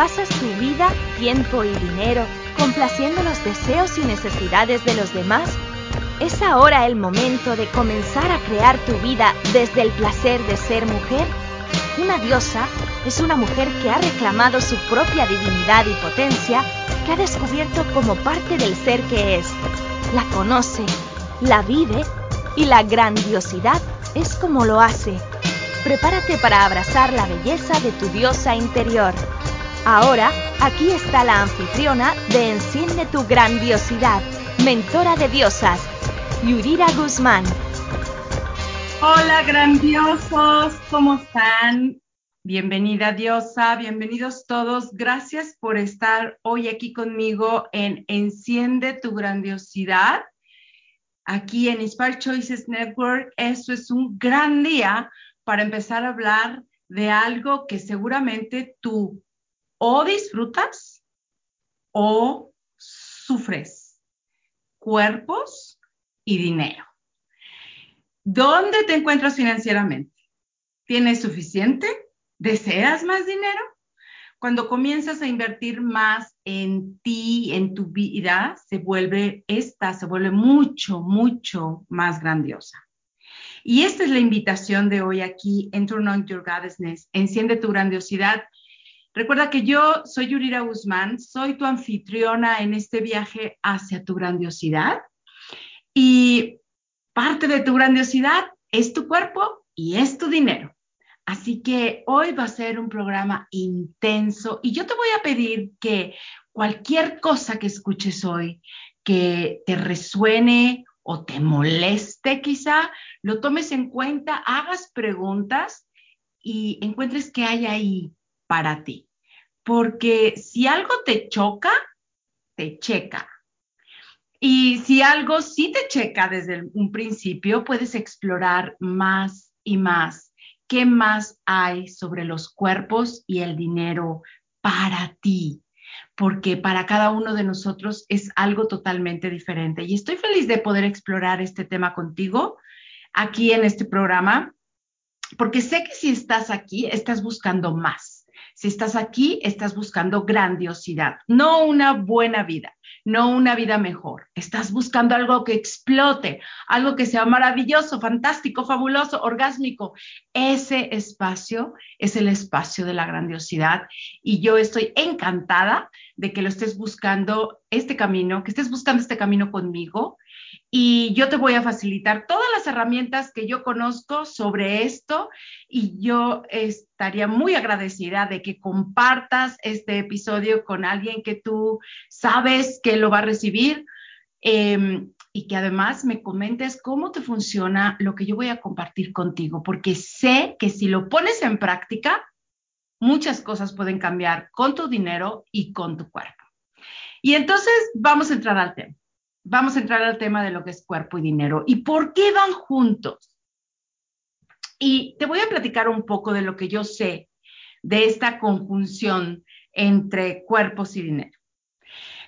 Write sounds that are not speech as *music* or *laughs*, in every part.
pasas tu vida, tiempo y dinero complaciendo los deseos y necesidades de los demás, ¿es ahora el momento de comenzar a crear tu vida desde el placer de ser mujer? Una diosa es una mujer que ha reclamado su propia divinidad y potencia, que ha descubierto como parte del ser que es. La conoce, la vive y la grandiosidad es como lo hace. Prepárate para abrazar la belleza de tu diosa interior. Ahora, aquí está la anfitriona de Enciende tu grandiosidad, mentora de diosas, Yurira Guzmán. Hola grandiosos, ¿cómo están? Bienvenida diosa, bienvenidos todos. Gracias por estar hoy aquí conmigo en Enciende tu grandiosidad. Aquí en Inspire Choices Network, esto es un gran día para empezar a hablar de algo que seguramente tú o disfrutas o sufres. Cuerpos y dinero. ¿Dónde te encuentras financieramente? ¿Tienes suficiente? ¿Deseas más dinero? Cuando comienzas a invertir más en ti, en tu vida, se vuelve esta, se vuelve mucho, mucho más grandiosa. Y esta es la invitación de hoy aquí en Turn On Your Goddessness. Enciende tu grandiosidad Recuerda que yo soy Yurira Guzmán, soy tu anfitriona en este viaje hacia tu grandiosidad y parte de tu grandiosidad es tu cuerpo y es tu dinero. Así que hoy va a ser un programa intenso y yo te voy a pedir que cualquier cosa que escuches hoy que te resuene o te moleste quizá, lo tomes en cuenta, hagas preguntas y encuentres qué hay ahí para ti. Porque si algo te choca, te checa. Y si algo sí te checa desde un principio, puedes explorar más y más qué más hay sobre los cuerpos y el dinero para ti, porque para cada uno de nosotros es algo totalmente diferente. Y estoy feliz de poder explorar este tema contigo aquí en este programa, porque sé que si estás aquí, estás buscando más si estás aquí, estás buscando grandiosidad, no una buena vida, no una vida mejor. Estás buscando algo que explote, algo que sea maravilloso, fantástico, fabuloso, orgásmico. Ese espacio es el espacio de la grandiosidad y yo estoy encantada de que lo estés buscando este camino, que estés buscando este camino conmigo y yo te voy a facilitar todas las herramientas que yo conozco sobre esto y yo estaría muy agradecida de que compartas este episodio con alguien que tú sabes que lo va a recibir em, y que además me comentes cómo te funciona lo que yo voy a compartir contigo, porque sé que si lo pones en práctica, muchas cosas pueden cambiar con tu dinero y con tu cuerpo. Y entonces vamos a entrar al tema vamos a entrar al tema de lo que es cuerpo y dinero y por qué van juntos. Y te voy a platicar un poco de lo que yo sé de esta conjunción entre cuerpos y dinero.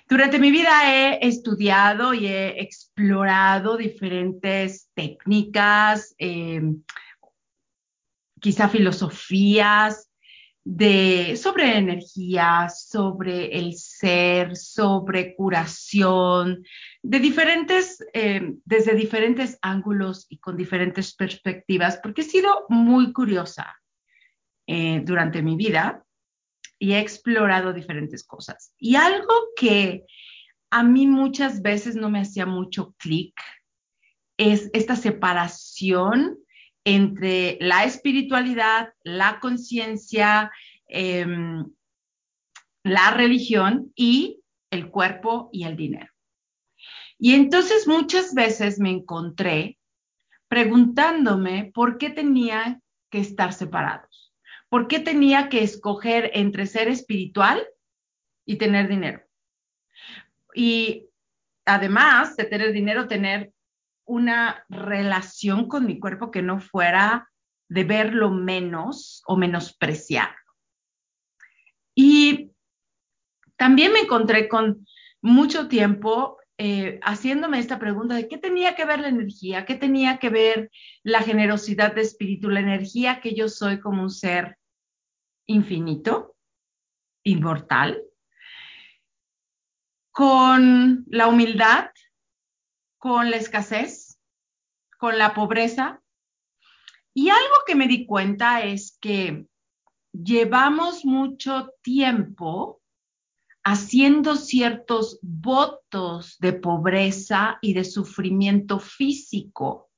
Durante mi vida he estudiado y he explorado diferentes técnicas, eh, quizá filosofías, de, sobre energía, sobre el ser, sobre curación, de diferentes, eh, desde diferentes ángulos y con diferentes perspectivas, porque he sido muy curiosa eh, durante mi vida y he explorado diferentes cosas. Y algo que a mí muchas veces no me hacía mucho clic es esta separación entre la espiritualidad, la conciencia, em, la religión y el cuerpo y el dinero. Y entonces muchas veces me encontré preguntándome por qué tenía que estar separados, por qué tenía que escoger entre ser espiritual y tener dinero. Y además de tener dinero, tener una relación con mi cuerpo que no fuera de verlo menos o menospreciarlo. Y también me encontré con mucho tiempo eh, haciéndome esta pregunta de qué tenía que ver la energía, qué tenía que ver la generosidad de espíritu, la energía que yo soy como un ser infinito, inmortal, con la humildad, con la escasez, con la pobreza. Y algo que me di cuenta es que llevamos mucho tiempo haciendo ciertos votos de pobreza y de sufrimiento físico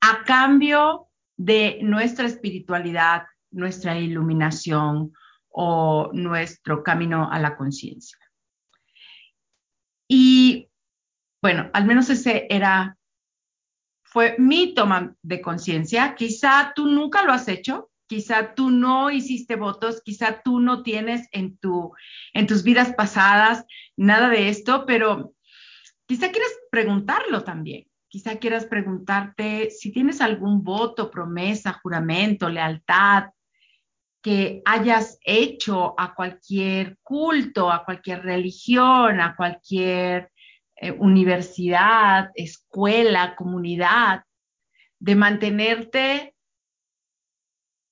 a cambio de nuestra espiritualidad, nuestra iluminación o nuestro camino a la conciencia. Y bueno, al menos ese era, fue mi toma de conciencia. Quizá tú nunca lo has hecho, quizá tú no hiciste votos, quizá tú no tienes en, tu, en tus vidas pasadas nada de esto, pero quizá quieres preguntarlo también. Quizá quieras preguntarte si tienes algún voto, promesa, juramento, lealtad que hayas hecho a cualquier culto, a cualquier religión, a cualquier eh, universidad, escuela, comunidad, de mantenerte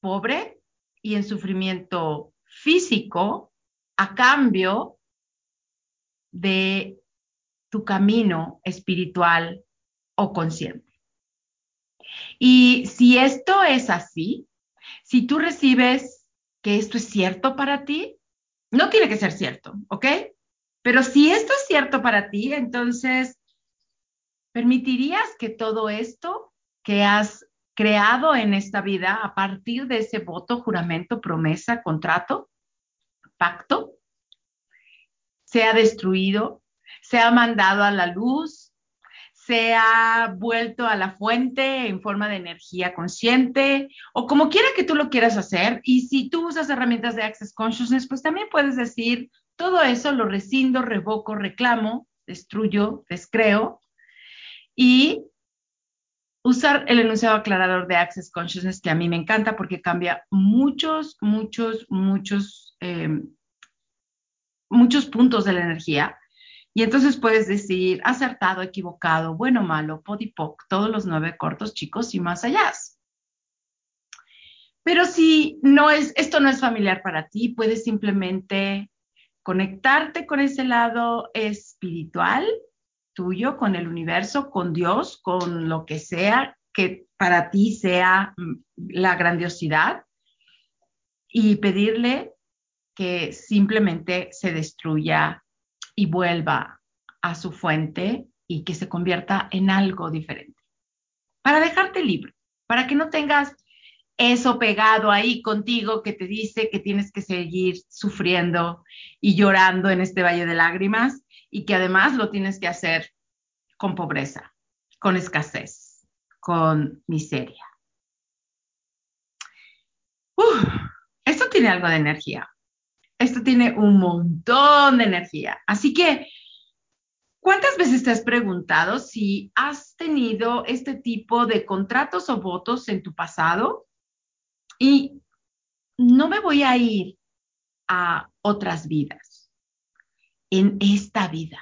pobre y en sufrimiento físico a cambio de tu camino espiritual o consciente. Y si esto es así, si tú recibes que esto es cierto para ti, no tiene que ser cierto, ¿ok? Pero si esto es cierto para ti, entonces, ¿permitirías que todo esto que has creado en esta vida a partir de ese voto, juramento, promesa, contrato, pacto, sea destruido, sea mandado a la luz, se ha vuelto a la fuente en forma de energía consciente o como quiera que tú lo quieras hacer. Y si tú usas herramientas de Access Consciousness, pues también puedes decir, todo eso lo rescindo, revoco, reclamo, destruyo, descreo y usar el enunciado aclarador de Access Consciousness que a mí me encanta porque cambia muchos, muchos, muchos, eh, muchos puntos de la energía y entonces puedes decir acertado, equivocado, bueno, malo, podipoc, todos los nueve cortos, chicos y más allá. Pero si no es, esto no es familiar para ti, puedes simplemente conectarte con ese lado espiritual tuyo, con el universo, con Dios, con lo que sea que para ti sea mm, la grandiosidad y pedirle que simplemente se destruya y vuelva a su fuente y que se convierta en algo diferente. Para dejarte libre, para que no tengas eso pegado ahí contigo que te dice que tienes que seguir sufriendo y llorando en este valle de lágrimas y que además lo tienes que hacer con pobreza, con escasez, con miseria. esto tiene algo de energía esto tiene un montón de energía. Así que, ¿cuántas veces te has preguntado si has tenido este tipo de contratos o votos en tu pasado? Y no me voy a ir a otras vidas, en esta vida.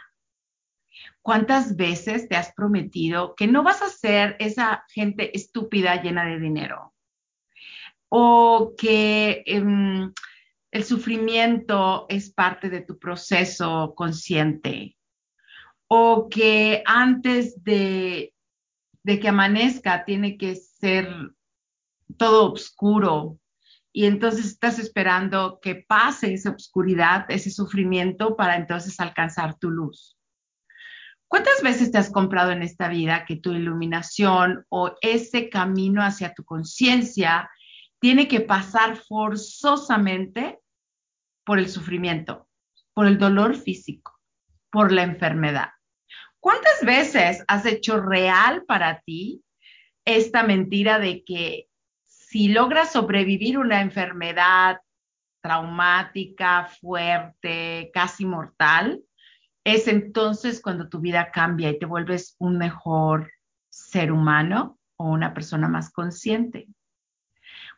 ¿Cuántas veces te has prometido que no vas a ser esa gente estúpida llena de dinero? O que em, el sufrimiento es parte de tu proceso consciente o que antes de, que amanezca tiene que ser todo oscuro y entonces estás esperando que pase esa oscuridad, ese sufrimiento para entonces alcanzar tu luz. ¿Cuántas veces te has comprado en esta vida que tu iluminación o ese camino hacia tu conciencia tiene que pasar forzosamente por el sufrimiento, por el dolor físico, por la enfermedad. ¿Cuántas veces has hecho real para ti esta mentira de que si logras sobrevivir una enfermedad traumática, fuerte, casi mortal, es entonces cuando tu vida cambia y te vuelves un mejor ser humano o una persona más consciente?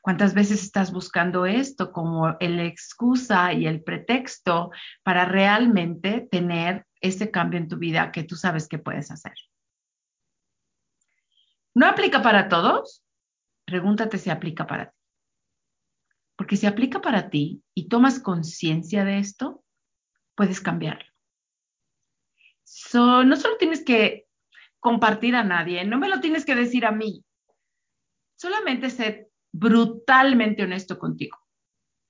¿Cuántas veces estás buscando esto como el excusa y el pretexto para realmente tener ese cambio en tu vida que tú sabes que puedes hacer? ¿No aplica para todos? Pregúntate si aplica para ti. Porque si aplica para ti y tomas conciencia de esto, puedes cambiarlo. no solo tienes que compartir a nadie, no me lo tienes que decir a mí. Solamente sé brutalmente honesto contigo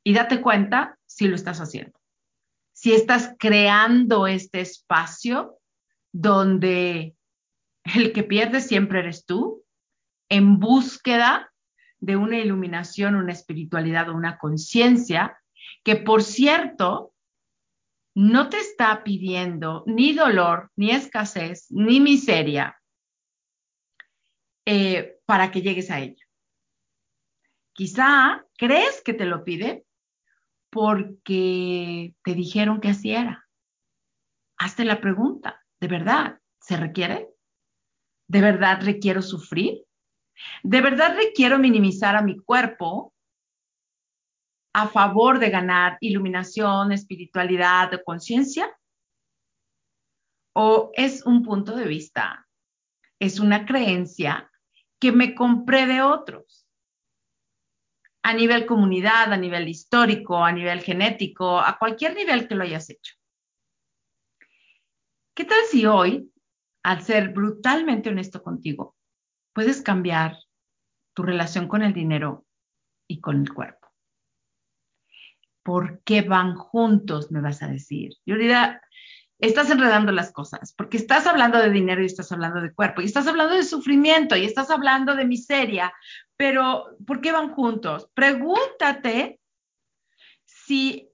y date cuenta si lo estás haciendo. Si estás creando este espacio donde el que pierde siempre eres tú, en búsqueda de una iluminación, una espiritualidad o una conciencia que, por cierto, no te está pidiendo ni dolor, ni escasez, ni miseria eh, para que llegues a ella. Quizá crees que te lo pide porque te dijeron que así era. Hazte la pregunta, ¿de verdad se requiere? ¿De verdad requiero sufrir? ¿De verdad requiero minimizar a mi cuerpo a favor de ganar iluminación, espiritualidad conciencia? ¿O es un punto de vista? ¿Es una creencia que me compré de otros? A nivel comunidad, a nivel histórico, a nivel genético, a cualquier nivel que lo hayas hecho. ¿Qué tal si hoy, al ser brutalmente honesto contigo, puedes cambiar tu relación con el dinero y con el cuerpo. ¿Por qué van juntos? Me vas a decir. Y ahorita estás enredando las cosas, porque estás hablando de dinero y estás hablando de cuerpo, y estás hablando de sufrimiento y estás hablando de miseria, pero ¿por qué van juntos? Pregúntate si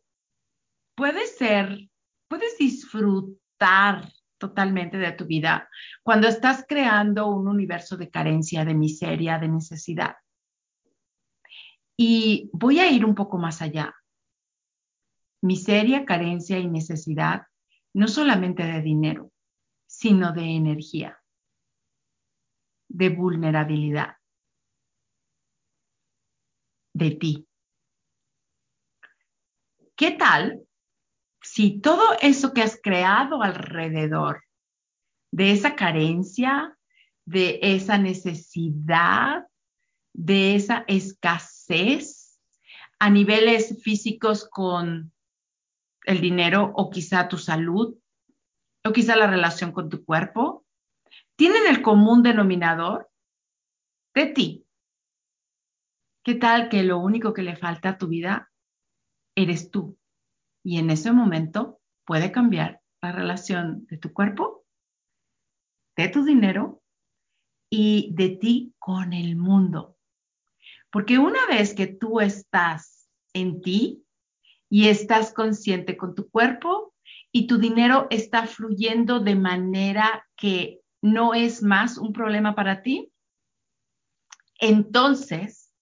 puede ser, puedes disfrutar totalmente de tu vida cuando estás creando un universo de carencia, de miseria, de necesidad. Y voy a ir un poco más allá. Miseria, carencia y necesidad, no solamente de dinero, sino de energía, de vulnerabilidad, de ti. ¿Qué tal si todo eso que has creado alrededor de esa carencia, de esa necesidad, de esa escasez a niveles físicos con el dinero o quizá tu salud o quizá la relación con tu cuerpo, tienen el común denominador de ti. ¿Qué tal que lo único que le falta a tu vida eres tú? Y en ese momento puede cambiar la relación de tu cuerpo, de tu dinero y de ti con el mundo. Porque una vez que tú estás en ti y estás consciente con tu cuerpo y tu dinero está fluyendo de manera que no es más un problema para ti, entonces,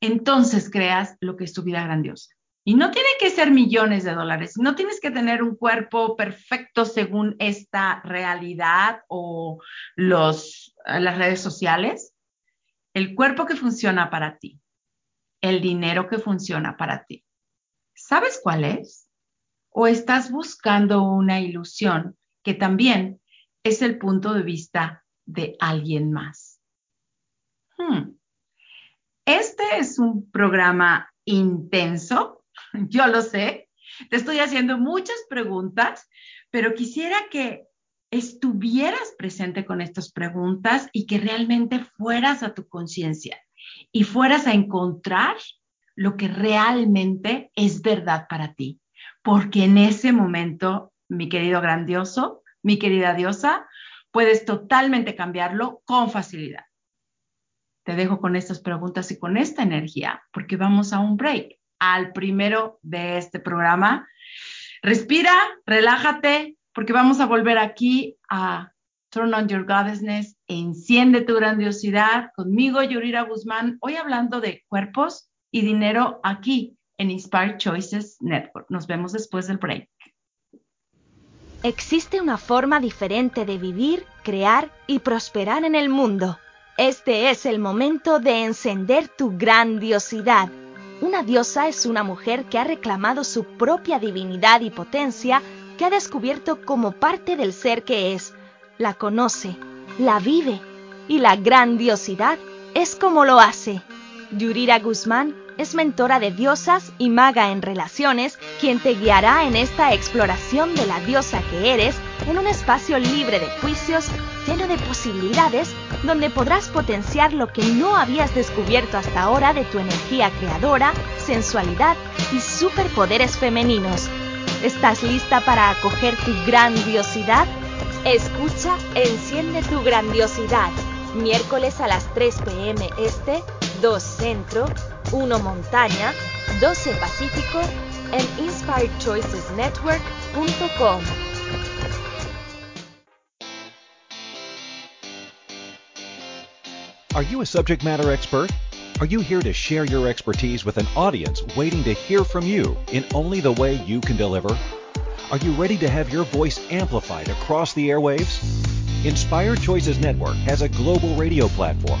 entonces creas lo que es tu vida grandiosa. Y no tiene que ser millones de dólares, no tienes que tener un cuerpo perfecto según esta realidad o los, las redes sociales. El cuerpo que funciona para ti, el dinero que funciona para ti. ¿Sabes cuál es? ¿O estás buscando una ilusión que también es el punto de vista de alguien más? Hmm. Este es un programa intenso *laughs* yo lo sé, te estoy haciendo muchas preguntas, pero quisiera que estuvieras presente con estas preguntas y que realmente fueras a tu conciencia y fueras a encontrar lo que realmente es verdad para ti. Porque en ese momento, mi querido grandioso, mi querida diosa, puedes totalmente cambiarlo con facilidad. Te dejo con estas preguntas y con esta energía porque vamos a un break al primero de este programa. Respira, relájate, porque vamos a volver aquí a Turn on Your Goddessness, enciende tu grandiosidad conmigo, Yurira Guzmán, hoy hablando de cuerpos y dinero aquí en Inspired Choices Network. Nos vemos después del break. Existe una forma diferente de vivir, crear y prosperar en el mundo. Este es el momento de encender tu grandiosidad una diosa es una mujer que ha reclamado su propia divinidad y potencia, que ha descubierto como parte del ser que es, la conoce, la vive, y la grandiosidad es como lo hace. Yurira Guzmán es mentora de diosas y maga en relaciones, quien te guiará en esta exploración de la diosa que eres en un espacio libre de juicios, lleno de posibilidades, donde podrás potenciar lo que no habías descubierto hasta ahora de tu energía creadora, sensualidad y superpoderes femeninos. ¿Estás lista para acoger tu grandiosidad? Escucha Enciende tu grandiosidad, miércoles a las 3 pm este, 2 centro, 1 montaña, 12 pacífico en inspiredchoicesnetwork.com. Are you a subject matter expert? Are you here to share your expertise with an audience waiting to hear from you in only the way you can deliver? Are you ready to have your voice amplified across the airwaves? Inspired Choices Network has a global radio platform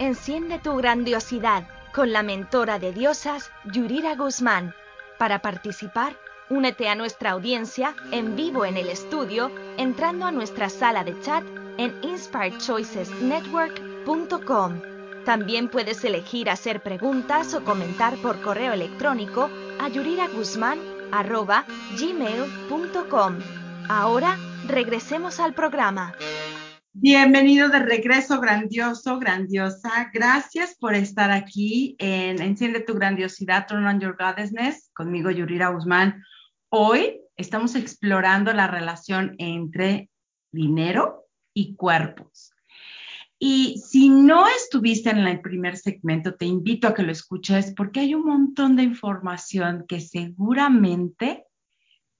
Enciende tu grandiosidad con la mentora de diosas Yurira Guzmán. Para participar, únete a nuestra audiencia en vivo en el estudio entrando a nuestra sala de chat en inspiredchoicesnetwork.com. También puedes elegir hacer preguntas o comentar por correo electrónico a yuriraguzman.gmail.com. Ahora regresemos al programa. Bienvenido de regreso, grandioso, grandiosa. Gracias por estar aquí en Enciende tu grandiosidad, Turn on Your Goddessness, conmigo Yurira Guzmán. Hoy estamos explorando la relación entre dinero y cuerpos. Y si no estuviste en el primer segmento, te invito a que lo escuches porque hay un montón de información que seguramente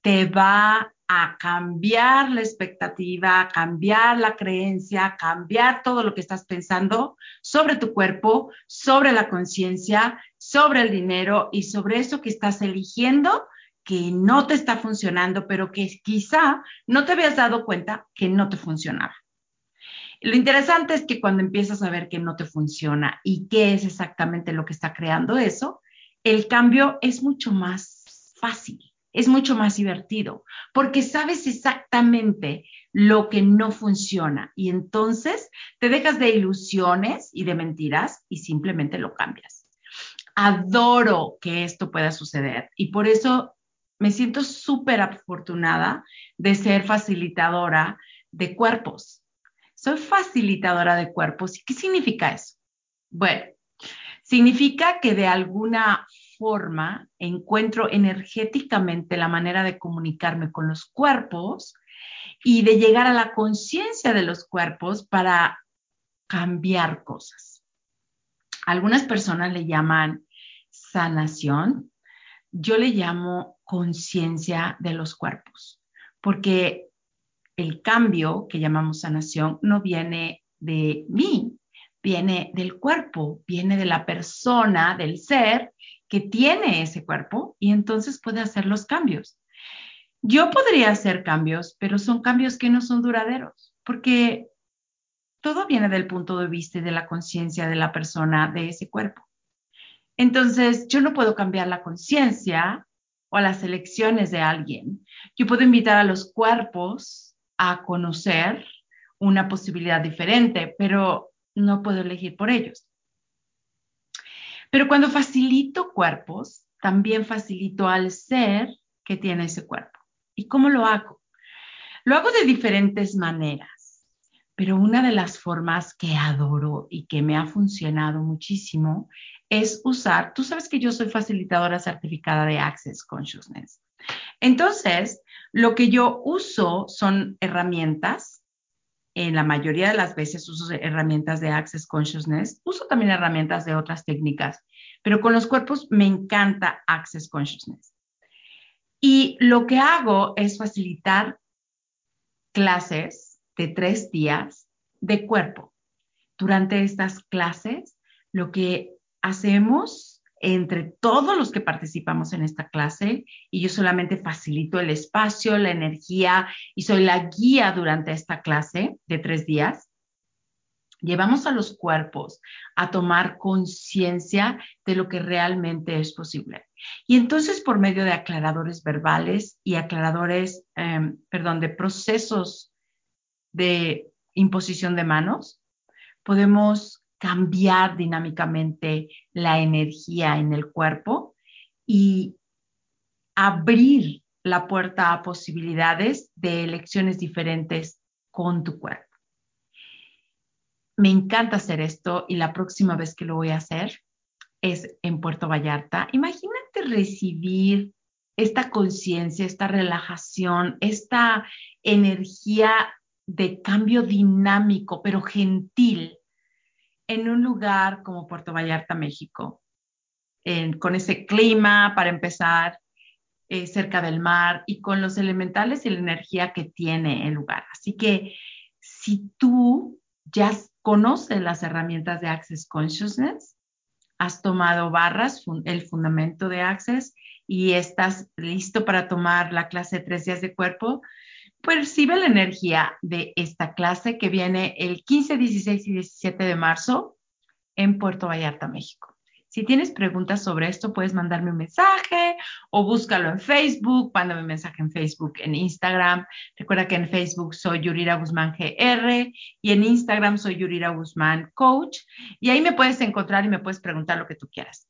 te va a cambiar la expectativa, a cambiar la creencia, a cambiar todo lo que estás pensando sobre tu cuerpo, sobre la conciencia, sobre el dinero y sobre eso que estás eligiendo que no te está funcionando, pero que quizá no te habías dado cuenta que no te funcionaba. Lo interesante es que cuando empiezas a ver que no te funciona y qué es exactamente lo que está creando eso, el cambio es mucho más fácil, es mucho más divertido, porque sabes exactamente lo que no funciona y entonces te dejas de ilusiones y de mentiras y simplemente lo cambias. Adoro que esto pueda suceder y por eso me siento súper afortunada de ser facilitadora de cuerpos soy facilitadora de cuerpos. ¿Y qué significa eso? Bueno, significa que de alguna forma encuentro energéticamente la manera de comunicarme con los cuerpos y de llegar a la conciencia de los cuerpos para cambiar cosas. Algunas personas le llaman sanación, yo le llamo conciencia de los cuerpos, porque el cambio que llamamos sanación no viene de mí, viene del cuerpo, viene de la persona, del ser que tiene ese cuerpo y entonces puede hacer los cambios. Yo podría hacer cambios, pero son cambios que no son duraderos, porque todo viene del punto de vista y de la conciencia de la persona de ese cuerpo. Entonces, yo no puedo cambiar la conciencia o las elecciones de alguien. Yo puedo invitar a los cuerpos a conocer una posibilidad diferente, pero no puedo elegir por ellos. Pero cuando facilito cuerpos, también facilito al ser que tiene ese cuerpo. ¿Y cómo lo hago? Lo hago de diferentes maneras, pero una de las formas que adoro y que me ha funcionado muchísimo es usar, tú sabes que yo soy facilitadora certificada de Access Consciousness. Entonces, lo que yo uso son herramientas. En la mayoría de las veces uso herramientas de Access Consciousness. Uso también herramientas de otras técnicas, pero con los cuerpos me encanta Access Consciousness. Y lo que hago es facilitar clases de tres días de cuerpo. Durante estas clases, lo que hacemos entre todos los que participamos en esta clase y yo solamente facilito el espacio, la energía y soy la guía durante esta clase de tres días. Llevamos a los cuerpos a tomar conciencia de lo que realmente es posible. Y entonces por medio de aclaradores verbales y aclaradores, em, perdón, de procesos de imposición de manos, podemos cambiar dinámicamente la energía en el cuerpo y abrir la puerta a posibilidades de elecciones diferentes con tu cuerpo. Me encanta hacer esto y la próxima vez que lo voy a hacer es en Puerto Vallarta. Imagínate recibir esta conciencia, esta relajación, esta energía de cambio dinámico, pero gentil, en un lugar como Puerto Vallarta, México, con ese clima para empezar, eh, cerca del mar y con los elementales y la energía que tiene el lugar. Así que si tú ya conoces las herramientas de Access Consciousness, has tomado barras, el fundamento de Access, y estás listo para tomar la clase tres días de cuerpo, percibe la energía de esta clase que viene el 15, 16 y 17 de marzo en Puerto Vallarta, México. Si tienes preguntas sobre esto, puedes mandarme un mensaje o búscalo en Facebook, mándame un mensaje en Facebook, en Instagram. Recuerda que en Facebook soy Yurira Guzmán GR y en Instagram soy Yurira Guzmán Coach. Y ahí me puedes encontrar y me puedes preguntar lo que tú quieras.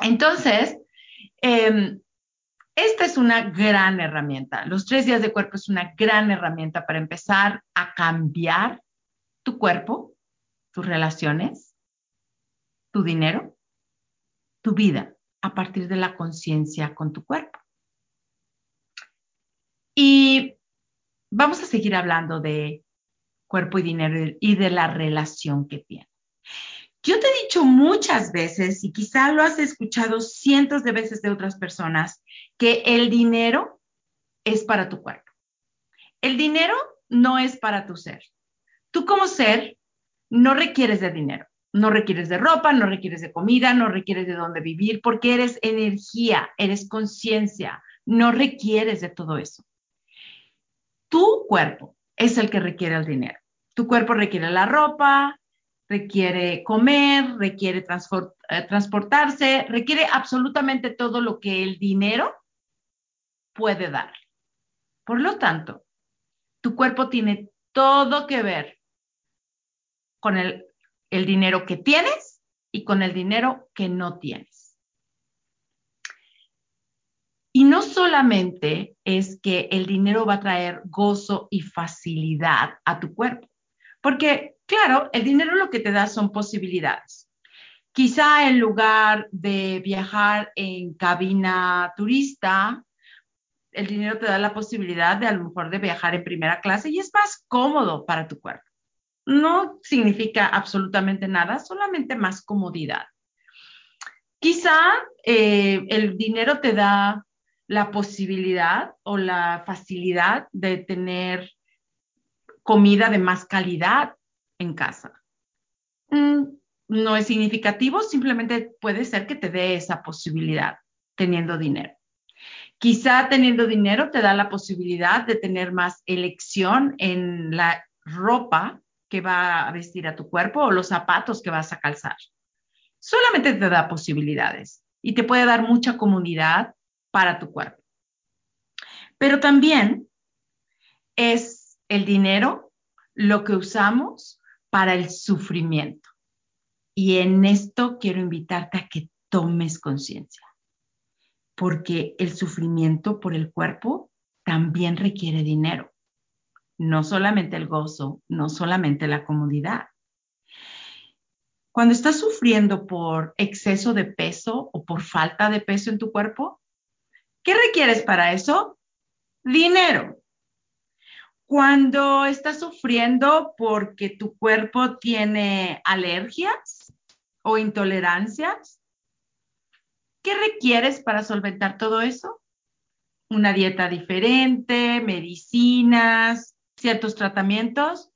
Entonces, eh, esta es una gran herramienta. Los tres días de cuerpo es una gran herramienta para empezar a cambiar tu cuerpo, tus relaciones, tu dinero, tu vida a partir de la conciencia con tu cuerpo. Y vamos a seguir hablando de cuerpo y dinero y de la relación que tiene. Yo te he dicho muchas veces, y quizá lo has escuchado cientos de veces de otras personas, que el dinero es para tu cuerpo. El dinero no es para tu ser. Tú como ser no requieres de dinero, no requieres de ropa, no requieres de comida, no requieres de dónde vivir, porque eres energía, eres conciencia, no requieres de todo eso. Tu cuerpo es el que requiere el dinero. Tu cuerpo requiere la ropa, requiere comer, requiere eh, transportarse, requiere absolutamente todo lo que el dinero puede dar. Por lo tanto, tu cuerpo tiene todo que ver con el, el dinero que tienes y con el dinero que no tienes. Y no solamente es que el dinero va a traer gozo y facilidad a tu cuerpo, porque Claro, el dinero lo que te da son posibilidades. Quizá en lugar de viajar en cabina turista, el dinero te da la posibilidad de a lo mejor de viajar en primera clase y es más cómodo para tu cuerpo. No significa absolutamente nada, solamente más comodidad. Quizá eh, el dinero te da la posibilidad o la facilidad de tener comida de más calidad en casa. Mm, no es significativo, simplemente puede ser que te dé esa posibilidad teniendo dinero. Quizá teniendo dinero te da la posibilidad de tener más elección en la ropa que va a vestir a tu cuerpo o los zapatos que vas a calzar. Solamente te da posibilidades y te puede dar mucha comunidad para tu cuerpo. Pero también es el dinero lo que usamos para el sufrimiento. Y en esto quiero invitarte a que tomes conciencia, porque el sufrimiento por el cuerpo también requiere dinero, no solamente el gozo, no solamente la comodidad. Cuando estás sufriendo por exceso de peso o por falta de peso en tu cuerpo, ¿qué requieres para eso? Dinero. Cuando estás sufriendo porque tu cuerpo tiene alergias o intolerancias, ¿qué requieres para solventar todo eso? Una dieta diferente, medicinas, ciertos tratamientos,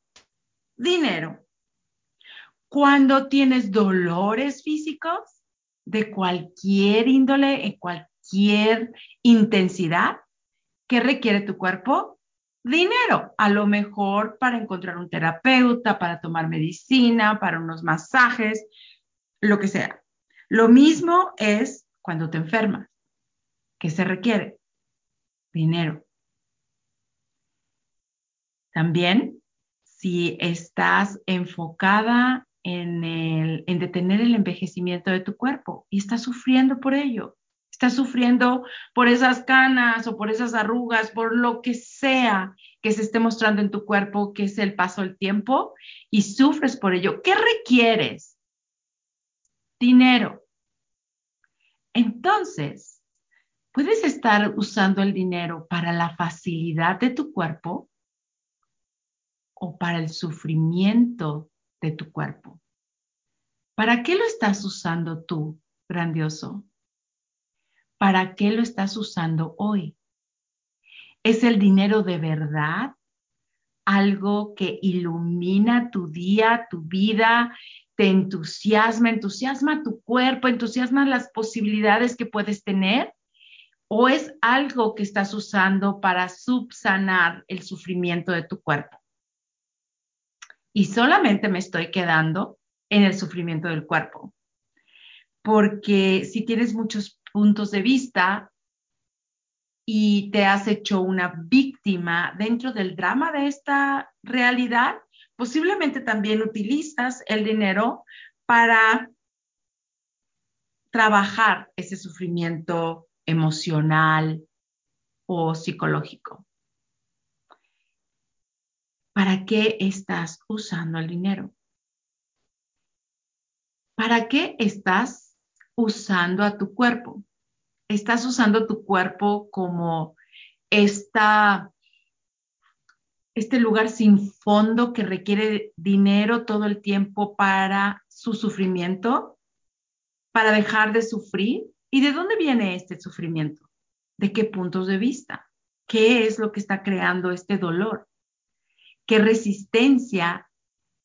dinero. Cuando tienes dolores físicos, de cualquier índole, en cualquier intensidad. ¿Qué requiere tu cuerpo? Dinero. A lo mejor para encontrar un terapeuta, para tomar medicina, para unos masajes, lo que sea. Lo mismo es cuando te enfermas. ¿Qué se requiere? Dinero. También, si estás enfocada en, en detener el envejecimiento de tu cuerpo y estás sufriendo por ello, estás sufriendo por esas canas o por esas arrugas, por lo que sea que se esté mostrando en tu cuerpo, que es el paso del tiempo, y sufres por ello, ¿qué requieres? Dinero. Entonces, puedes estar usando el dinero para la facilidad de tu cuerpo o para el sufrimiento de tu cuerpo. ¿Para qué lo estás usando tú, grandioso? ¿Para qué lo estás usando hoy? ¿Es el dinero de verdad algo que ilumina tu día, tu vida, te entusiasma, entusiasma tu cuerpo, entusiasma las posibilidades que puedes tener? ¿O es algo que estás usando para subsanar el sufrimiento de tu cuerpo? Y solamente me estoy quedando en el sufrimiento del cuerpo. Porque si tienes muchos puntos de vista y te has hecho una víctima dentro del drama de esta realidad, posiblemente también utilizas el dinero para trabajar ese sufrimiento emocional o psicológico. ¿Para qué estás usando el dinero? ¿Para qué estás usando a tu cuerpo? Estás usando tu cuerpo como esta, este lugar sin fondo que requiere dinero todo el tiempo para su sufrimiento, para dejar de sufrir. ¿Y de dónde viene este sufrimiento? ¿De qué puntos de vista? ¿Qué es lo que está creando este dolor? ¿Qué resistencia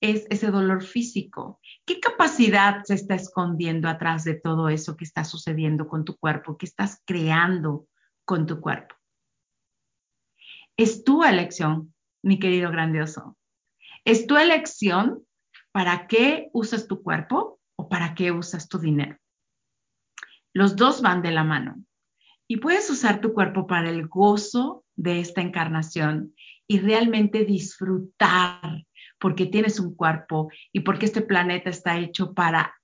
es ese dolor físico? ¿Qué capacidad se está escondiendo atrás de todo eso que está sucediendo con tu cuerpo, que estás creando con tu cuerpo? Es tu elección, mi querido grandioso. Es tu elección para qué usas tu cuerpo o para qué usas tu dinero. Los dos van de la mano. Y puedes usar tu cuerpo para el gozo de esta encarnación y realmente disfrutar porque tienes un cuerpo y porque este planeta está hecho para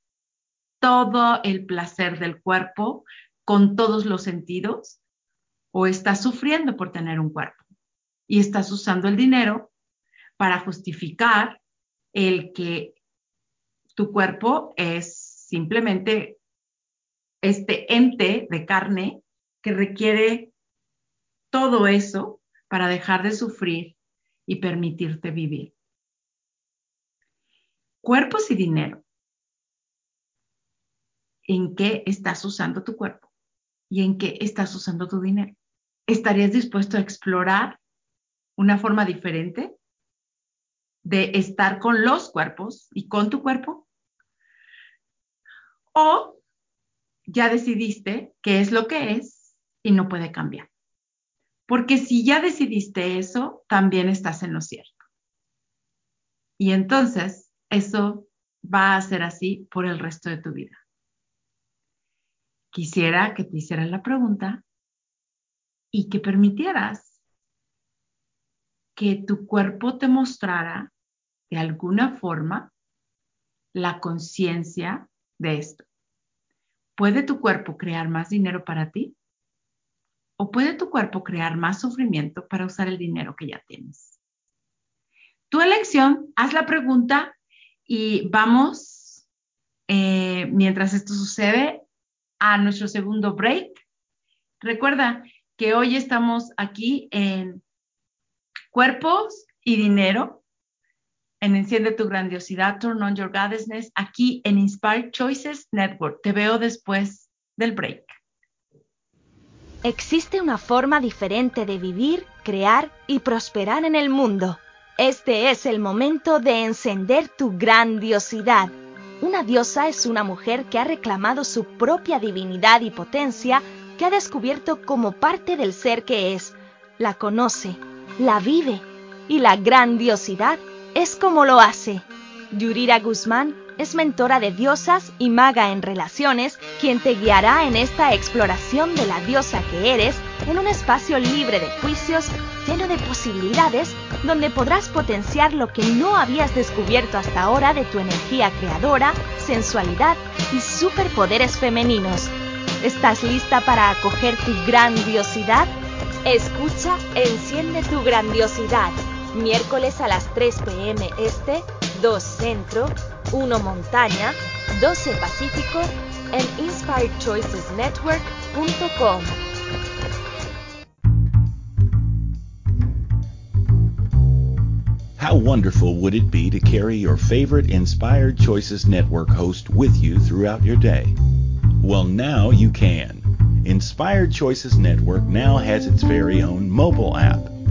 todo el placer del cuerpo con todos los sentidos, o estás sufriendo por tener un cuerpo y estás usando el dinero para justificar el que tu cuerpo es simplemente este ente de carne que requiere todo eso para dejar de sufrir y permitirte vivir cuerpos y dinero. ¿En qué estás usando tu cuerpo? ¿Y en qué estás usando tu dinero? ¿Estarías dispuesto a explorar una forma diferente de estar con los cuerpos y con tu cuerpo? ¿O ya decidiste qué es lo que es y no puede cambiar? Porque si ya decidiste eso, también estás en lo cierto. Y entonces eso va a ser así por el resto de tu vida. Quisiera que te hicieras la pregunta y que permitieras que tu cuerpo te mostrara de alguna forma la conciencia de esto. ¿Puede tu cuerpo crear más dinero para ti? ¿O puede tu cuerpo crear más sufrimiento para usar el dinero que ya tienes? Tu elección, haz la pregunta y vamos, eh, mientras esto sucede, a nuestro segundo break. Recuerda que hoy estamos aquí en Cuerpos y Dinero, en Enciende tu Grandiosidad, Turn on Your Goddessness, aquí en Inspired Choices Network. Te veo después del break. Existe una forma diferente de vivir, crear y prosperar en el mundo. Este es el momento de encender tu grandiosidad. Una diosa es una mujer que ha reclamado su propia divinidad y potencia, que ha descubierto como parte del ser que es, la conoce, la vive, y la grandiosidad es como lo hace. Yurira Guzmán es mentora de diosas y maga en relaciones, quien te guiará en esta exploración de la diosa que eres en un espacio libre de juicios, lleno de posibilidades, donde podrás potenciar lo que no habías descubierto hasta ahora de tu energía creadora, sensualidad y superpoderes femeninos. ¿Estás lista para acoger tu grandiosidad? Escucha Enciende tu grandiosidad, miércoles a las 3 pm este, 2 centro, 1 montaña, 12 pacífico en inspiredchoicesnetwork.com. How wonderful would it be to carry your favorite Inspired Choices Network host with you throughout your day? Well, now you can. Inspired Choices Network now has its very own mobile app.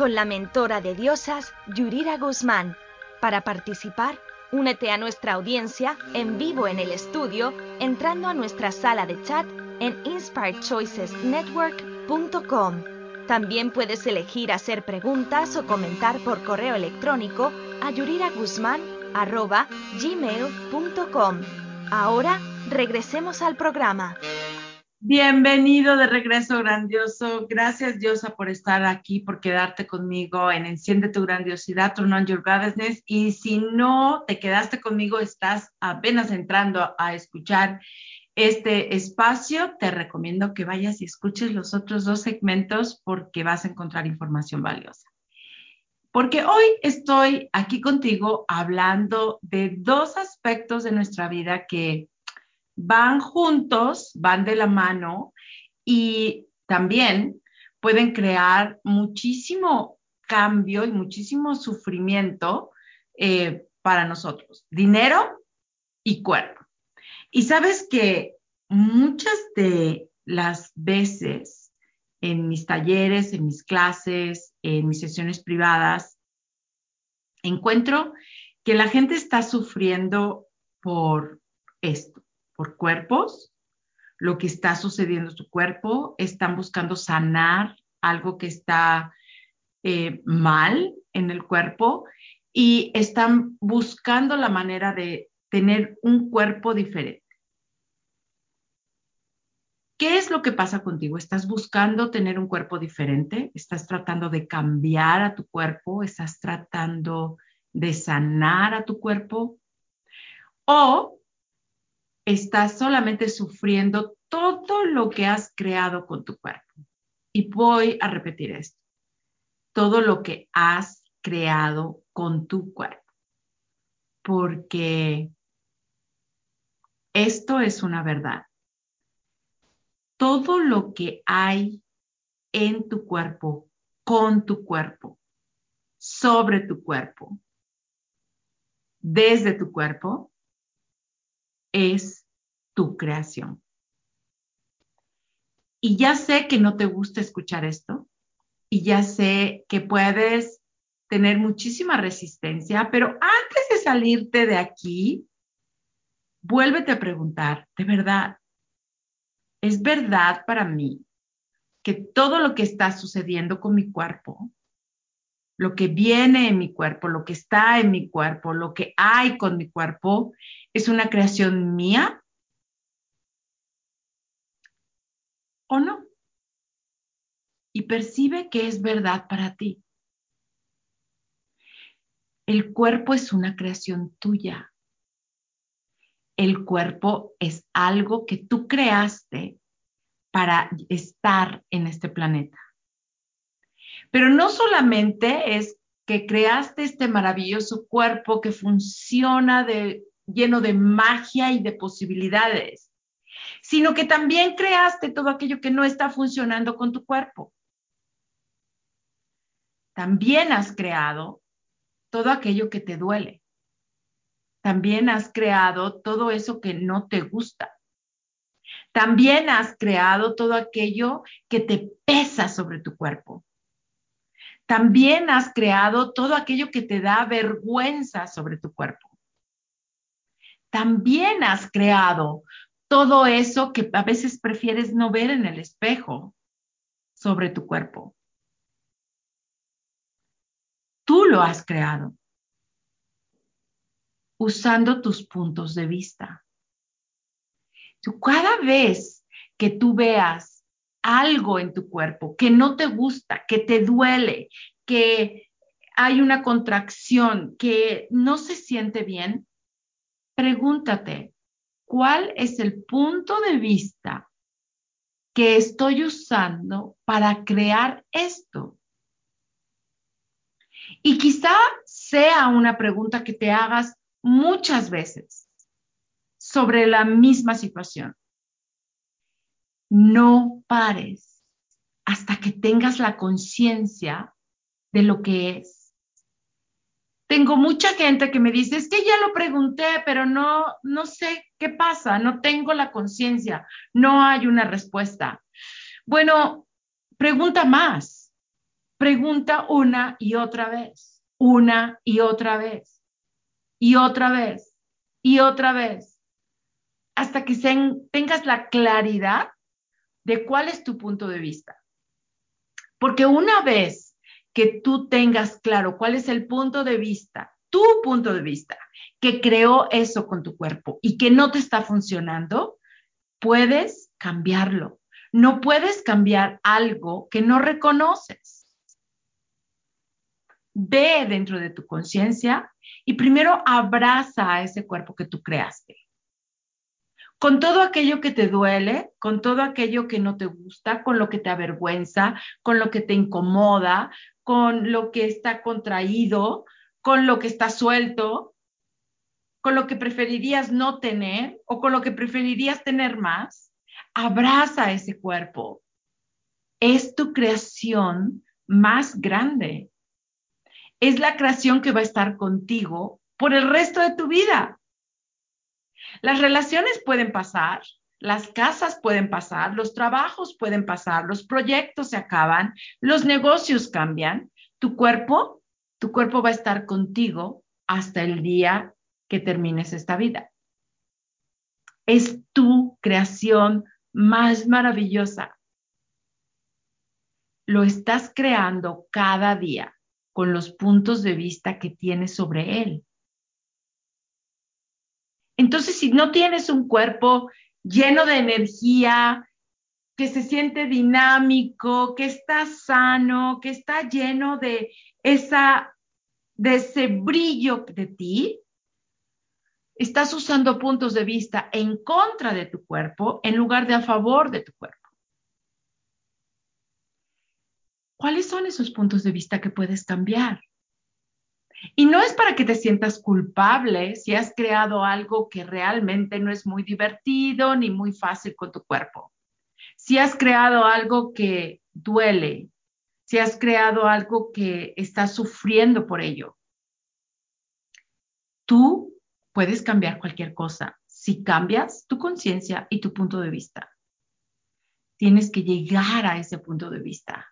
con la mentora de diosas Yurira Guzmán. Para participar, únete a nuestra audiencia en vivo en el estudio entrando a nuestra sala de chat en inspiredchoicesnetwork.com. También puedes elegir hacer preguntas o comentar por correo electrónico a yuriraguzmán.gmail.com. Ahora regresemos al programa. Bienvenido de regreso, grandioso. Gracias, Diosa, por estar aquí, por quedarte conmigo en Enciende tu grandiosidad, Turn on your goddessness. Y si no te quedaste conmigo, estás apenas entrando a escuchar este espacio, te recomiendo que vayas y escuches los otros dos segmentos porque vas a encontrar información valiosa. Porque hoy estoy aquí contigo hablando de dos aspectos de nuestra vida que van juntos, van de la mano y también pueden crear muchísimo cambio y muchísimo sufrimiento eh, para nosotros. Dinero y cuerpo. Y sabes que muchas de las veces en mis talleres, en mis clases, en mis sesiones privadas, encuentro que la gente está sufriendo por esto por cuerpos, lo que está sucediendo en su cuerpo, están buscando sanar algo que está eh, mal en el cuerpo y están buscando la manera de tener un cuerpo diferente. ¿Qué es lo que pasa contigo? ¿Estás buscando tener un cuerpo diferente? ¿Estás tratando de cambiar a tu cuerpo? ¿Estás tratando de sanar a tu cuerpo? ¿O estás solamente sufriendo todo lo que has creado con tu cuerpo. Y voy a repetir esto. Todo lo que has creado con tu cuerpo. Porque esto es una verdad. Todo lo que hay en tu cuerpo, con tu cuerpo, sobre tu cuerpo, desde tu cuerpo, es tu creación. Y ya sé que no te gusta escuchar esto, y ya sé que puedes tener muchísima resistencia, pero antes de salirte de aquí, vuélvete a preguntar, de verdad, ¿es verdad para mí que todo lo que está sucediendo con mi cuerpo, lo que viene en mi cuerpo, lo que está en mi cuerpo, lo que hay con mi cuerpo, es una creación mía o no. Y percibe que es verdad para ti. El cuerpo es una creación tuya. El cuerpo es algo que tú creaste para estar en este planeta. Pero no solamente es que creaste este maravilloso cuerpo que funciona de lleno de magia y de posibilidades, sino que también creaste todo aquello que no está funcionando con tu cuerpo. También has creado todo aquello que te duele. También has creado todo eso que no te gusta. También has creado todo aquello que te pesa sobre tu cuerpo. También has creado todo aquello que te da vergüenza sobre tu cuerpo. También has creado todo eso que a veces prefieres no ver en el espejo sobre tu cuerpo. Tú lo has creado usando tus puntos de vista. Cada vez que tú veas algo en tu cuerpo que no te gusta, que te duele, que hay una contracción, que no se siente bien, pregúntate, ¿cuál es el punto de vista que estoy usando para crear esto? Y quizá sea una pregunta que te hagas muchas veces sobre la misma situación. No pares hasta que tengas la conciencia de lo que es. Tengo mucha gente que me dice, es que ya lo pregunté, pero no, no sé qué pasa, no tengo la conciencia, no hay una respuesta. Bueno, pregunta más, pregunta una y otra vez, una y otra vez y otra vez y otra vez hasta que tengas la claridad de cuál es tu punto de vista. Porque una vez que tú tengas claro cuál es el punto de vista, tu punto de vista, que creó eso con tu cuerpo y que no te está funcionando, puedes cambiarlo. No puedes cambiar algo que no reconoces ve dentro de tu conciencia y primero abraza a ese cuerpo que tú creaste. Con todo aquello que te duele, con todo aquello que no te gusta, con lo que te avergüenza, con lo que te incomoda, con lo que está contraído, con lo que está suelto, con lo que preferirías no tener o con lo que preferirías tener más, abraza ese cuerpo. Es tu creación más grande es la creación que va a estar contigo por el resto de tu vida. Las relaciones pueden pasar, las casas pueden pasar, los trabajos pueden pasar, los proyectos se acaban, los negocios cambian. Tu cuerpo, tu cuerpo va a estar contigo hasta el día que termines esta vida. Es tu creación más maravillosa. Lo estás creando cada día con los puntos de vista que tienes sobre él. Entonces, si no tienes un cuerpo lleno de energía, que se siente dinámico, que está sano, que está lleno de esa de ese brillo de ti, estás usando puntos de vista en contra de tu cuerpo en lugar de a favor de tu cuerpo. ¿Cuáles son esos puntos de vista que puedes cambiar? Y no es para que te sientas culpable si has creado algo que realmente no es muy divertido ni muy fácil con tu cuerpo. Si has creado algo que duele, si has creado algo que estás sufriendo por ello. Tú puedes cambiar cualquier cosa si cambias tu conciencia y tu punto de vista. Tienes que llegar a ese punto de vista.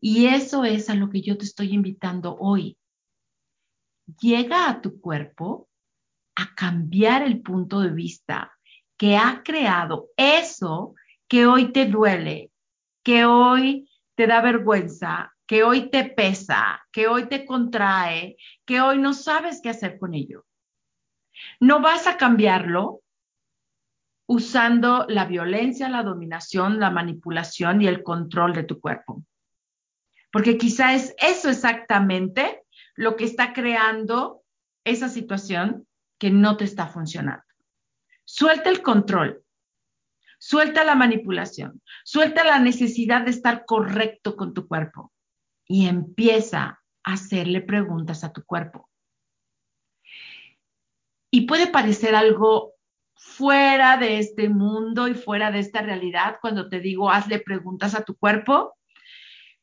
Y eso es a lo que yo te estoy invitando hoy. Llega a tu cuerpo a cambiar el punto de vista que ha creado eso que hoy te duele, que hoy te da vergüenza, que hoy te pesa, que hoy te contrae, que hoy no sabes qué hacer con ello. No vas a cambiarlo usando la violencia, la dominación, la manipulación y el control de tu cuerpo porque quizá es eso exactamente lo que está creando esa situación que no te está funcionando. Suelta el control, suelta la manipulación, suelta la necesidad de estar correcto con tu cuerpo y empieza a hacerle preguntas a tu cuerpo. Y puede parecer algo fuera de este mundo y fuera de esta realidad cuando te digo hazle preguntas a tu cuerpo,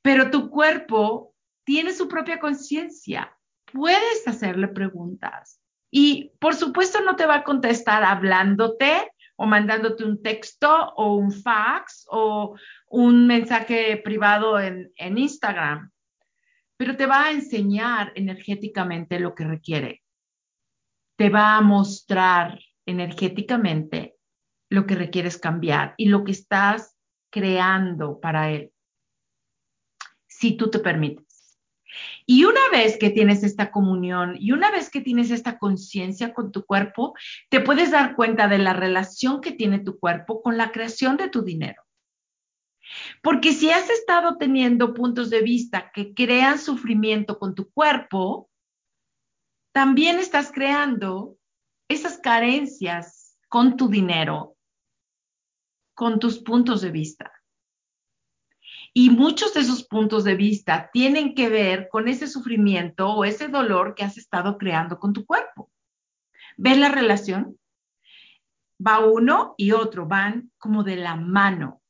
pero tu cuerpo tiene su propia conciencia. Puedes hacerle preguntas. Y por supuesto no te va a contestar hablándote o mandándote un texto o un fax o un mensaje privado en, Instagram, pero te va a enseñar energéticamente lo que requiere. Te va a mostrar energéticamente lo que requieres cambiar y lo que estás creando para él, si tú te permites. Y una vez que tienes esta comunión y una vez que tienes esta conciencia con tu cuerpo, te puedes dar cuenta de la relación que tiene tu cuerpo con la creación de tu dinero. Porque si has estado teniendo puntos de vista que crean sufrimiento con tu cuerpo, también estás creando esas carencias con tu dinero, con tus puntos de vista. Y muchos de esos puntos de vista tienen que ver con ese sufrimiento o ese dolor que has estado creando con tu cuerpo. ¿Ves la relación? Va uno y otro, van como de la mano.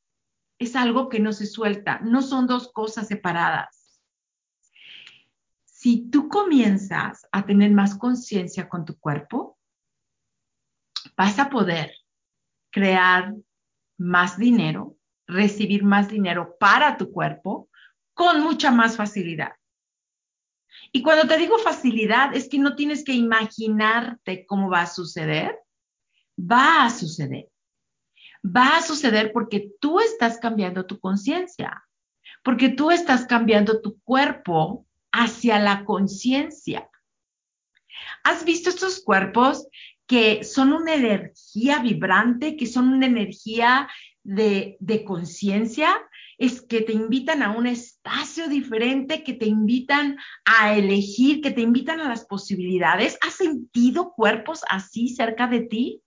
Es algo que no se suelta, no son dos cosas separadas. Si tú comienzas a tener más conciencia con tu cuerpo, vas a poder crear más dinero, recibir más dinero para tu cuerpo con mucha más facilidad. Y cuando te digo facilidad, es que no tienes que imaginarte cómo va a suceder. Va a suceder. Va a suceder porque tú estás cambiando tu conciencia, porque tú estás cambiando tu cuerpo hacia la conciencia. ¿Has visto estos cuerpos que son una energía vibrante, que son una energía de, conciencia, es que te invitan a un espacio diferente, que te invitan a elegir, que te invitan a las posibilidades. ¿Has sentido cuerpos así cerca de ti?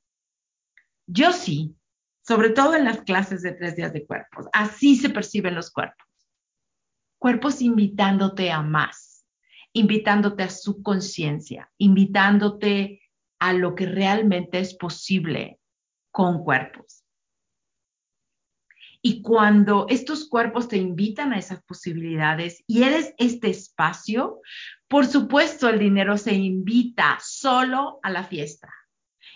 Yo sí, sobre todo en las clases de tres días de cuerpos. Así se perciben los cuerpos. Cuerpos invitándote a más, invitándote a su conciencia, invitándote a lo que realmente es posible con cuerpos. Y cuando estos cuerpos te invitan a esas posibilidades y eres este espacio, por supuesto el dinero se invita solo a la fiesta.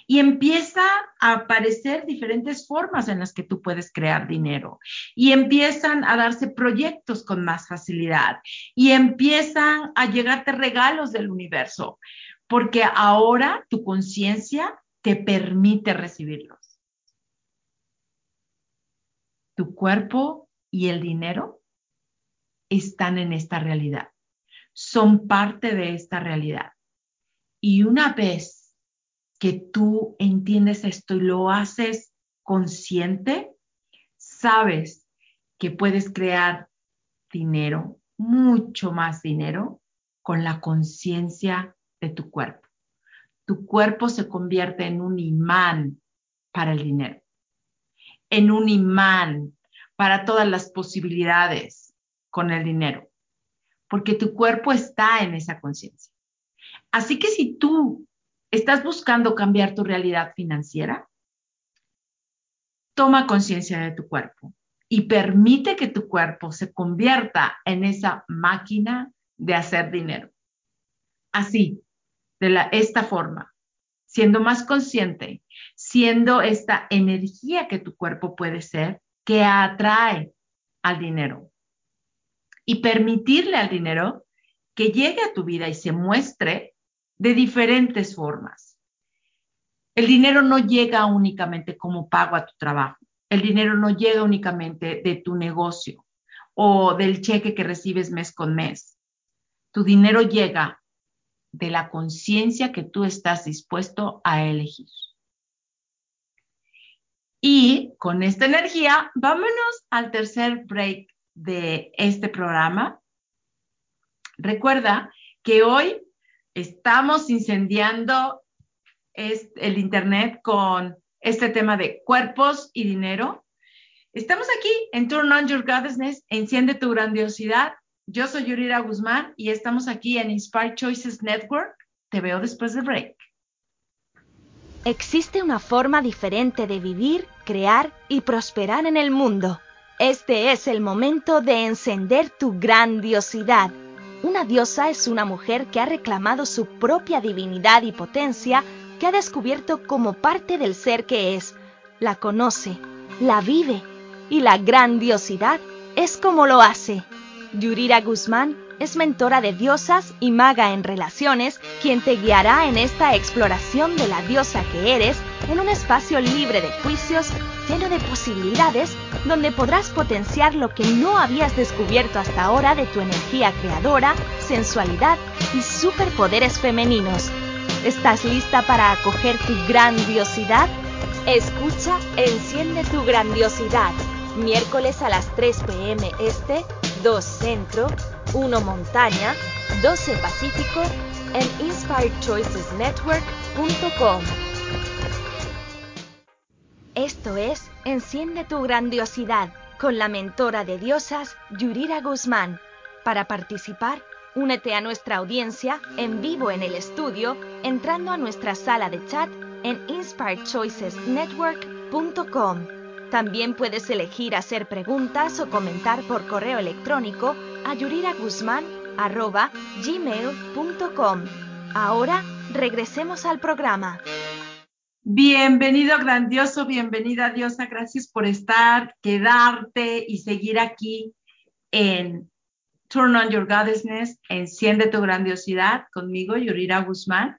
Y empieza a aparecer diferentes formas en las que tú puedes crear dinero. Y empiezan a darse proyectos con más facilidad. Y empiezan a llegarte regalos del universo porque ahora tu conciencia te permite recibirlos. Tu cuerpo y el dinero están en esta realidad, son parte de esta realidad. Y una vez que tú entiendes esto y lo haces consciente, sabes que puedes crear dinero, mucho más dinero, con la conciencia de tu cuerpo. Tu cuerpo se convierte en un imán para el dinero, en un imán para todas las posibilidades con el dinero, porque tu cuerpo está en esa conciencia. Así que si tú estás buscando cambiar tu realidad financiera, toma conciencia de tu cuerpo y permite que tu cuerpo se convierta en esa máquina de hacer dinero. Así, de esta forma, siendo más consciente, siendo esta energía que tu cuerpo puede ser, que atrae al dinero. Y permitirle al dinero que llegue a tu vida y se muestre de diferentes formas. El dinero no llega únicamente como pago a tu trabajo. El dinero no llega únicamente de tu negocio o del cheque que recibes mes con mes. Tu dinero llega de la conciencia que tú estás dispuesto a elegir. Y con esta energía, vámonos al tercer break de este programa. Recuerda que hoy estamos incendiando el Internet con este tema de cuerpos y dinero. Estamos aquí en Turn On Your Goddessness, enciende tu grandiosidad yo soy Yurira Guzmán y estamos aquí en Inspire Choices Network. Te veo después del break. Existe una forma diferente de vivir, crear y prosperar en el mundo. Este es el momento de encender tu grandiosidad. Una diosa es una mujer que ha reclamado su propia divinidad y potencia, que ha descubierto como parte del ser que es, la conoce, la vive, y la grandiosidad es como lo hace. Yurira Guzmán es mentora de diosas y maga en relaciones, quien te guiará en esta exploración de la diosa que eres en un espacio libre de juicios, lleno de posibilidades, donde podrás potenciar lo que no habías descubierto hasta ahora de tu energía creadora, sensualidad y superpoderes femeninos. ¿Estás lista para acoger tu grandiosidad? Escucha Enciende tu grandiosidad, miércoles a las 3 pm este, 2 centro, 1 montaña, 12 pacífico en inspiredchoicesnetwork.com. Esto es Enciende tu grandiosidad con la mentora de diosas Yurira Guzmán. Para participar, únete a nuestra audiencia en vivo en el estudio entrando a nuestra sala de chat en inspiredchoicesnetwork.com. También puedes elegir hacer preguntas o comentar por correo electrónico a yuriraguzman.gmail.com. Ahora regresemos al programa. Bienvenido, grandioso, bienvenida, diosa. Gracias por estar, quedarte y seguir aquí en Turn on Your Goddessness, Enciende tu Grandiosidad, conmigo, Yurira Guzmán.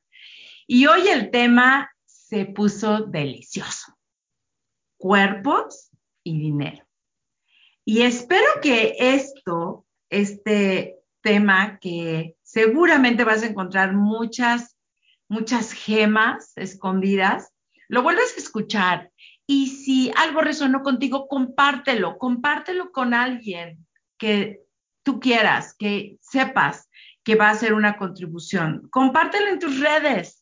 Y hoy el tema se puso delicioso. Cuerpos y dinero. Y espero que esto, este tema que seguramente vas a encontrar muchas, muchas gemas escondidas, lo vuelves a escuchar. Y si algo resonó contigo, compártelo, compártelo con alguien que tú quieras, que sepas que va a hacer una contribución. Compártelo en tus redes.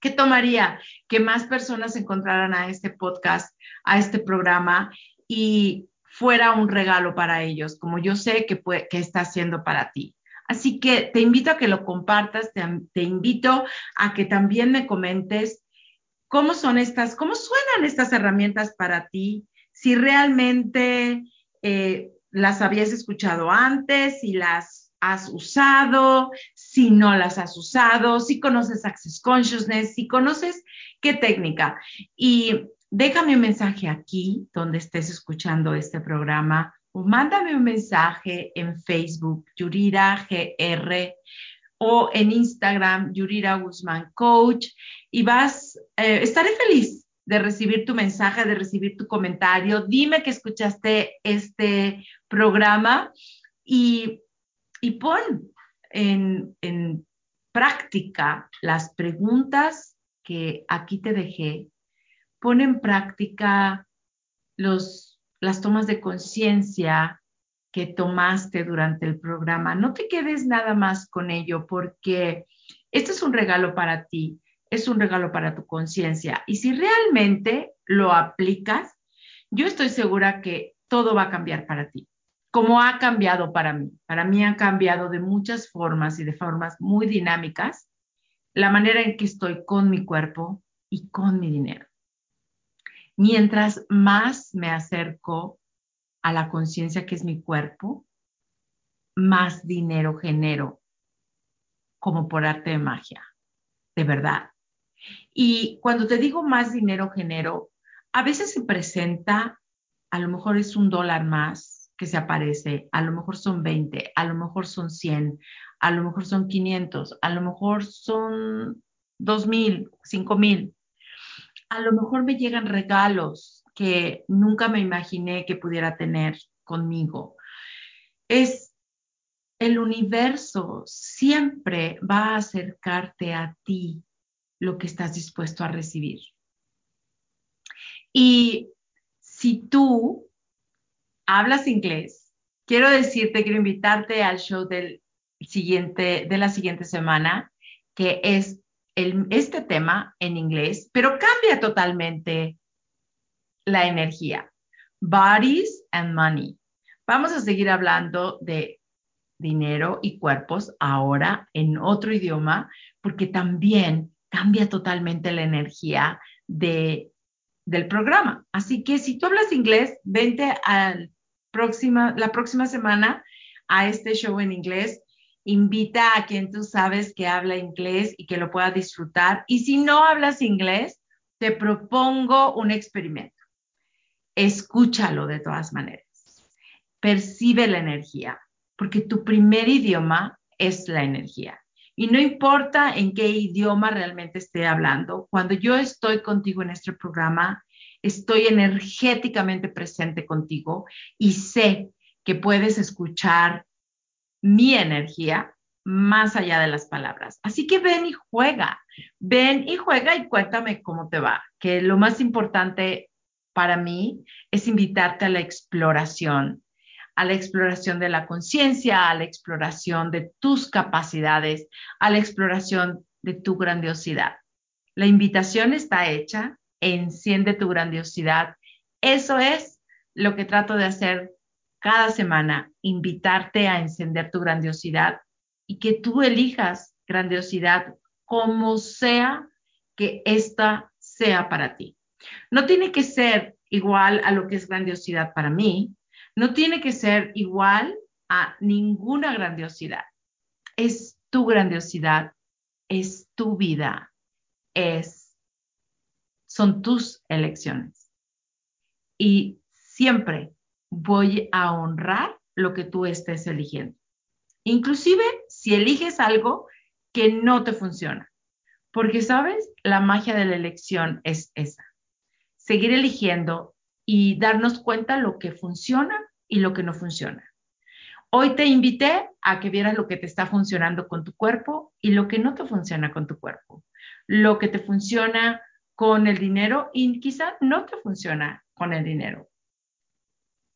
¿Qué tomaría? Que más personas encontraran a este podcast, a este programa y fuera un regalo para ellos, como yo sé que, está haciendo para ti. Así que te invito a que lo compartas, te, te invito a que también me comentes cómo son estas, cómo suenan estas herramientas para ti, si realmente eh, las habías escuchado antes, si las has usado, si no las has usado, si conoces Access Consciousness, si conoces qué técnica. Y déjame un mensaje aquí donde estés escuchando este programa o mándame un mensaje en Facebook, Yurira GR o en Instagram, Yurira Guzmán Coach, y vas, eh, estaré feliz de recibir tu mensaje, de recibir tu comentario. Dime que escuchaste este programa y, y pon en, práctica las preguntas que aquí te dejé. Pon en práctica las tomas de conciencia que tomaste durante el programa. No te quedes nada más con ello porque este es un regalo para ti, es un regalo para tu conciencia. Y si realmente lo aplicas, yo estoy segura que todo va a cambiar para ti, como ha cambiado para mí. Para mí ha cambiado de muchas formas y de formas muy dinámicas la manera en que estoy con mi cuerpo y con mi dinero. Mientras más me acerco a la conciencia que es mi cuerpo, más dinero genero, como por arte de magia, de verdad. Y cuando te digo más dinero genero, a veces se presenta, a lo mejor es un dólar más que se aparece, a lo mejor son 20, a lo mejor son 100, a lo mejor son 500, a lo mejor son 2,000, 5,000. A lo mejor me llegan regalos, que nunca me imaginé que pudiera tener conmigo. Es el universo siempre va a acercarte a ti lo que estás dispuesto a recibir. Y si tú hablas inglés, quiero decirte, quiero invitarte al show de la siguiente semana, que es este tema en inglés, pero cambia totalmente la energía. Bodies and money. Vamos a seguir hablando de dinero y cuerpos ahora en otro idioma, porque también cambia totalmente la energía de, del programa. Así que si tú hablas inglés, vente al la próxima semana a este show en inglés. Invita a quien tú sabes que habla inglés y que lo pueda disfrutar. Y si no hablas inglés, te propongo un experimento. Escúchalo de todas maneras. Percibe la energía, porque tu primer idioma es la energía. Y no importa en qué idioma realmente esté hablando, cuando yo estoy contigo en este programa, estoy energéticamente presente contigo y sé que puedes escuchar mi energía más allá de las palabras. Así que ven y juega, ven y juega y cuéntame cómo te va, que lo más importante para mí es invitarte a la exploración a la exploración de la conciencia, a la exploración de tus capacidades, a la exploración de tu grandiosidad. La invitación está hecha, enciende tu grandiosidad. Eso es lo que trato de hacer cada semana, invitarte a encender tu grandiosidad y que tú elijas grandiosidad como sea que esta sea para ti. No tiene que ser igual a lo que es grandiosidad para mí, no tiene que ser igual a ninguna grandiosidad. Es tu grandiosidad, es tu vida, es, son tus elecciones. Y siempre voy a honrar lo que tú estés eligiendo. Inclusive si eliges algo que no te funciona. Porque, ¿sabes? La magia de la elección es esa. Seguir eligiendo y darnos cuenta lo que funciona y lo que no funciona. Hoy te invité a que vieras lo que te está funcionando con tu cuerpo y lo que no te funciona con tu cuerpo. Lo que te funciona con el dinero y quizá no te funciona con el dinero.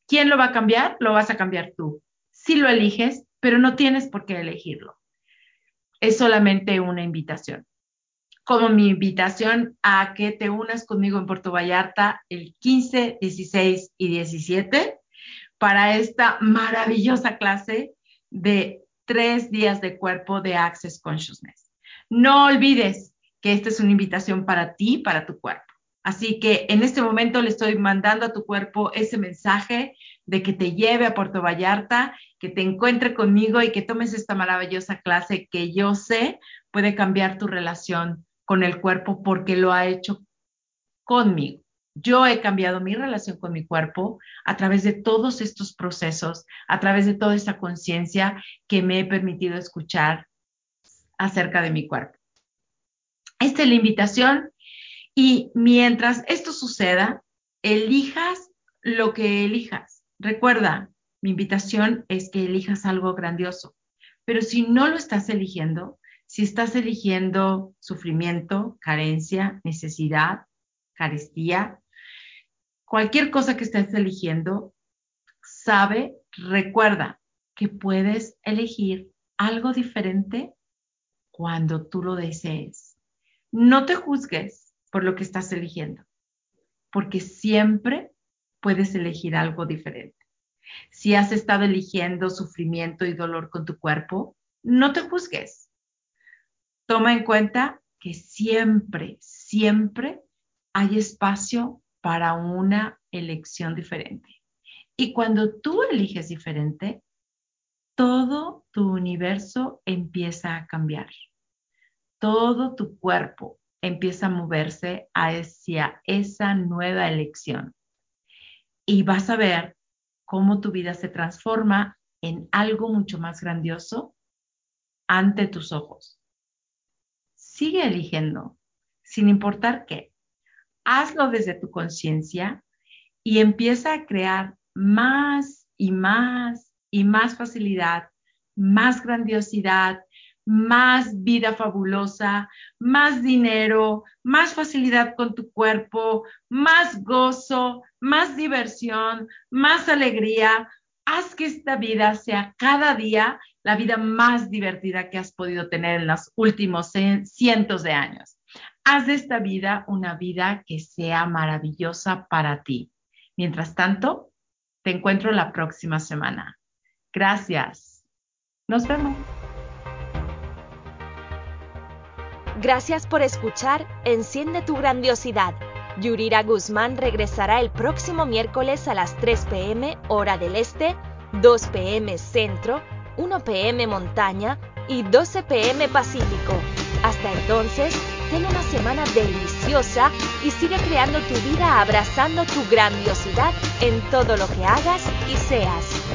¿Quién lo va a cambiar? Lo vas a cambiar tú. Si lo eliges, pero no tienes por qué elegirlo. Es solamente una invitación como mi invitación a que te unas conmigo en Puerto Vallarta el 15, 16 y 17 para esta maravillosa clase de tres días de cuerpo de Access Consciousness. No olvides que esta es una invitación para ti, para tu cuerpo. Así que en este momento le estoy mandando a tu cuerpo ese mensaje de que te lleve a Puerto Vallarta, que te encuentre conmigo y que tomes esta maravillosa clase que yo sé puede cambiar tu relación con el cuerpo porque lo ha hecho conmigo. Yo he cambiado mi relación con mi cuerpo a través de todos estos procesos, a través de toda esta conciencia que me he permitido escuchar acerca de mi cuerpo. Esta es la invitación y mientras esto suceda, elijas lo que elijas. Recuerda, mi invitación es que elijas algo grandioso, pero si no lo estás eligiendo, si estás eligiendo sufrimiento, carencia, necesidad, carestía, cualquier cosa que estés eligiendo, sabe, recuerda que puedes elegir algo diferente cuando tú lo desees. No te juzgues por lo que estás eligiendo, porque siempre puedes elegir algo diferente. Si has estado eligiendo sufrimiento y dolor con tu cuerpo, no te juzgues toma en cuenta que siempre, siempre hay espacio para una elección diferente. Y cuando tú eliges diferente, todo tu universo empieza a cambiar. Todo tu cuerpo empieza a moverse hacia esa nueva elección. Y vas a ver cómo tu vida se transforma en algo mucho más grandioso ante tus ojos sigue eligiendo, sin importar qué. Hazlo desde tu conciencia y empieza a crear más y más y más facilidad, más grandiosidad, más vida fabulosa, más dinero, más facilidad con tu cuerpo, más gozo, más diversión, más alegría. Haz que esta vida sea cada día la vida más divertida que has podido tener en los últimos cientos de años. Haz de esta vida una vida que sea maravillosa para ti. Mientras tanto, te encuentro la próxima semana. Gracias. Nos vemos. Gracias por escuchar Enciende tu grandiosidad. Yurira Guzmán regresará el próximo miércoles a las 3 pm hora del este, 2 pm centro, 1 pm montaña y 12 pm pacífico. Hasta entonces, ten una semana deliciosa y sigue creando tu vida abrazando tu grandiosidad en todo lo que hagas y seas.